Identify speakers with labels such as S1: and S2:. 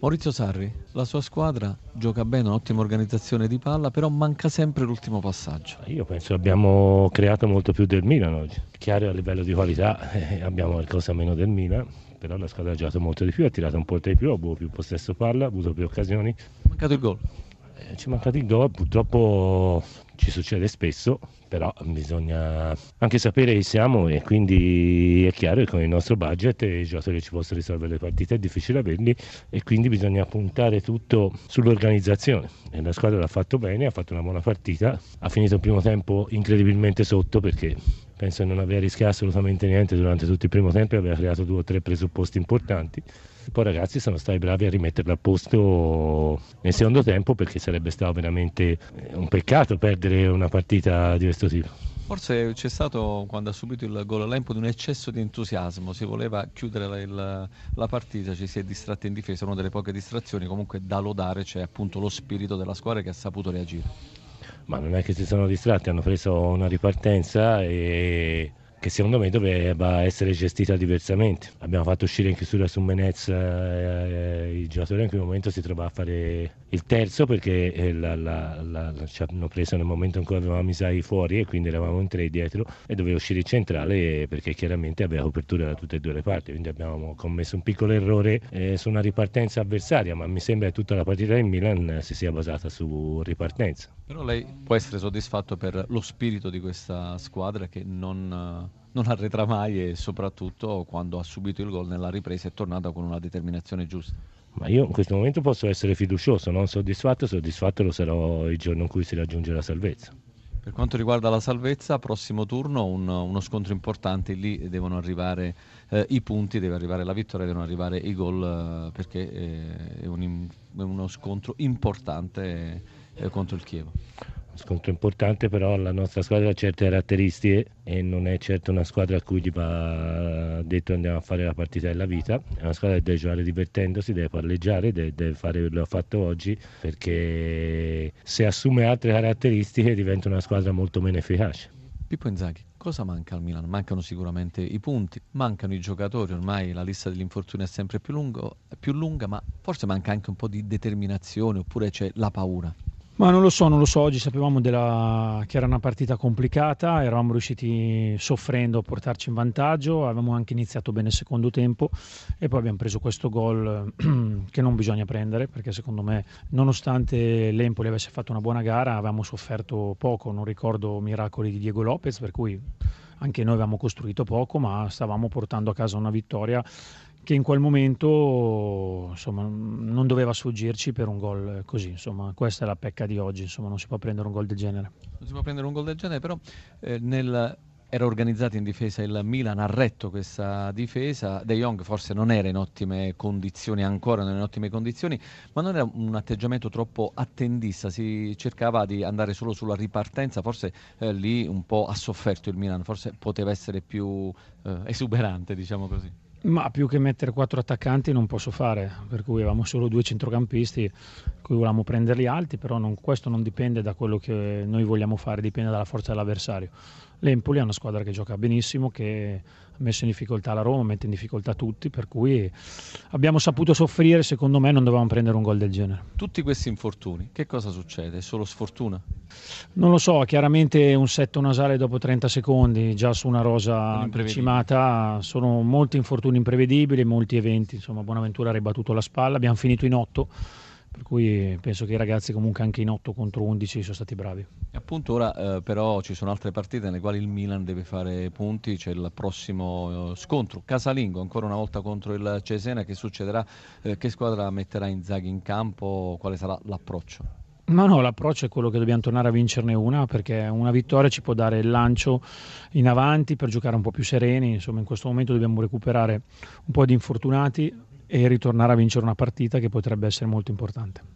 S1: Maurizio Sarri, la sua squadra gioca bene, un'ottima organizzazione di palla, però manca sempre l'ultimo passaggio.
S2: Io penso che abbiamo creato molto più del Milan oggi. Chiaro a livello di qualità eh, abbiamo qualcosa meno del Milan, però la squadra ha giocato molto di più, ha tirato un po' di più, ha avuto più possesso palla, ha avuto più occasioni.
S1: È mancato il gol.
S2: Eh, ci è mancato il gol, purtroppo ci succede spesso, però bisogna anche sapere chi siamo e quindi è chiaro che con il nostro budget i giocatori ci possono risolvere le partite, è difficile averli e quindi bisogna puntare tutto sull'organizzazione. E la squadra l'ha fatto bene, ha fatto una buona partita, ha finito il primo tempo incredibilmente sotto perché penso che non aveva rischiato assolutamente niente durante tutto il primo tempo e aveva creato due o tre presupposti importanti. Poi ragazzi sono stati bravi a rimetterla a posto nel secondo tempo perché sarebbe stato veramente un peccato perdere una partita di questo tipo.
S1: Forse c'è stato, quando ha subito il gol all'Empo, di un eccesso di entusiasmo, si voleva chiudere la, il, la partita, ci si è distratti in difesa, una delle poche distrazioni, comunque da lodare c'è appunto lo spirito della squadra che ha saputo reagire.
S2: Ma non è che si sono distratti, hanno preso una ripartenza e che secondo me doveva essere gestita diversamente. Abbiamo fatto uscire in chiusura su Menez eh, il giocatore in quel momento si trovava a fare il terzo perché eh, la, la, la, ci hanno preso nel momento in cui avevamo Isai fuori e quindi eravamo in tre dietro e doveva uscire il centrale perché chiaramente aveva copertura da tutte e due le parti, quindi abbiamo commesso un piccolo errore eh, su una ripartenza avversaria, ma mi sembra che tutta la partita del Milan si sia basata su ripartenza.
S1: Però lei può essere soddisfatto per lo spirito di questa squadra che non non arretra mai e soprattutto quando ha subito il gol nella ripresa è tornata con una determinazione giusta.
S2: Ma io in questo momento posso essere fiducioso, non soddisfatto, soddisfatto lo sarò il giorno in cui si raggiunge la salvezza.
S1: Per quanto riguarda la salvezza, prossimo turno un, uno scontro importante, lì devono arrivare eh, i punti, deve arrivare la vittoria, devono arrivare i gol eh, perché eh, è, un, è, uno scontro importante eh, contro il Chievo
S2: scontro importante, però la nostra squadra ha certe caratteristiche e non è certo una squadra a cui gli va detto andiamo a fare la partita della vita, è una squadra che deve giocare divertendosi, deve palleggiare, deve, deve fare quello che ha fatto oggi, perché se assume altre caratteristiche diventa una squadra molto meno efficace.
S1: Pippo Inzaghi, cosa manca al Milan? Mancano sicuramente i punti, mancano i giocatori, ormai la lista degli infortuni è sempre più, lungo, più lunga, ma forse manca anche un po' di determinazione oppure c'è la paura.
S3: Ma non lo so, non lo so, oggi sapevamo della... che era una partita complicata, eravamo riusciti soffrendo a portarci in vantaggio, avevamo anche iniziato bene il secondo tempo. E poi abbiamo preso questo gol che non bisogna prendere perché secondo me nonostante l'Empoli avesse fatto una buona gara avevamo sofferto poco, non ricordo miracoli di Diego Lopez per cui anche noi avevamo costruito poco ma stavamo portando a casa una vittoria che in quel momento insomma, non doveva sfuggirci per un gol così. Insomma, questa è la pecca di oggi, insomma, non si può prendere un gol del genere.
S1: Non si può prendere un gol del genere, però eh, nel, era organizzato in difesa il Milan, ha retto questa difesa. De Jong forse non era in ottime condizioni, ancora non in ottime condizioni, ma non era un atteggiamento troppo attendista, si cercava di andare solo sulla ripartenza, forse eh, lì un po' ha sofferto il Milan, forse poteva essere più eh, esuberante, diciamo così.
S3: Ma più che mettere quattro attaccanti non posso fare, per cui avevamo solo due centrocampisti, cui volevamo prenderli alti, però non, questo non dipende da quello che noi vogliamo fare, dipende dalla forza dell'avversario. L'Empoli è una squadra che gioca benissimo, che ha messo in difficoltà la Roma, mette in difficoltà tutti, per cui abbiamo saputo soffrire, secondo me non dovevamo prendere un gol del genere.
S1: Tutti questi infortuni, che cosa succede? È solo sfortuna?
S3: Non lo so, chiaramente un setto nasale dopo 30 secondi, già su una rosa decimata, sono molti infortuni imprevedibili, molti eventi, insomma Buonaventura ha ribattuto la spalla, abbiamo finito in otto per cui penso che i ragazzi comunque anche in 8 contro 11 sono stati bravi.
S1: Appunto ora eh, però ci sono altre partite nelle quali il Milan deve fare punti, c'è il prossimo eh, scontro, casalingo ancora una volta contro il Cesena, che succederà? Eh, che squadra metterà Inzaghi in campo? Quale sarà l'approccio?
S3: Ma no, l'approccio è quello che dobbiamo tornare a vincerne una perché una vittoria ci può dare il lancio in avanti per giocare un po' più sereni, insomma in questo momento dobbiamo recuperare un po' di infortunati, e ritornare a vincere una partita che potrebbe essere molto importante.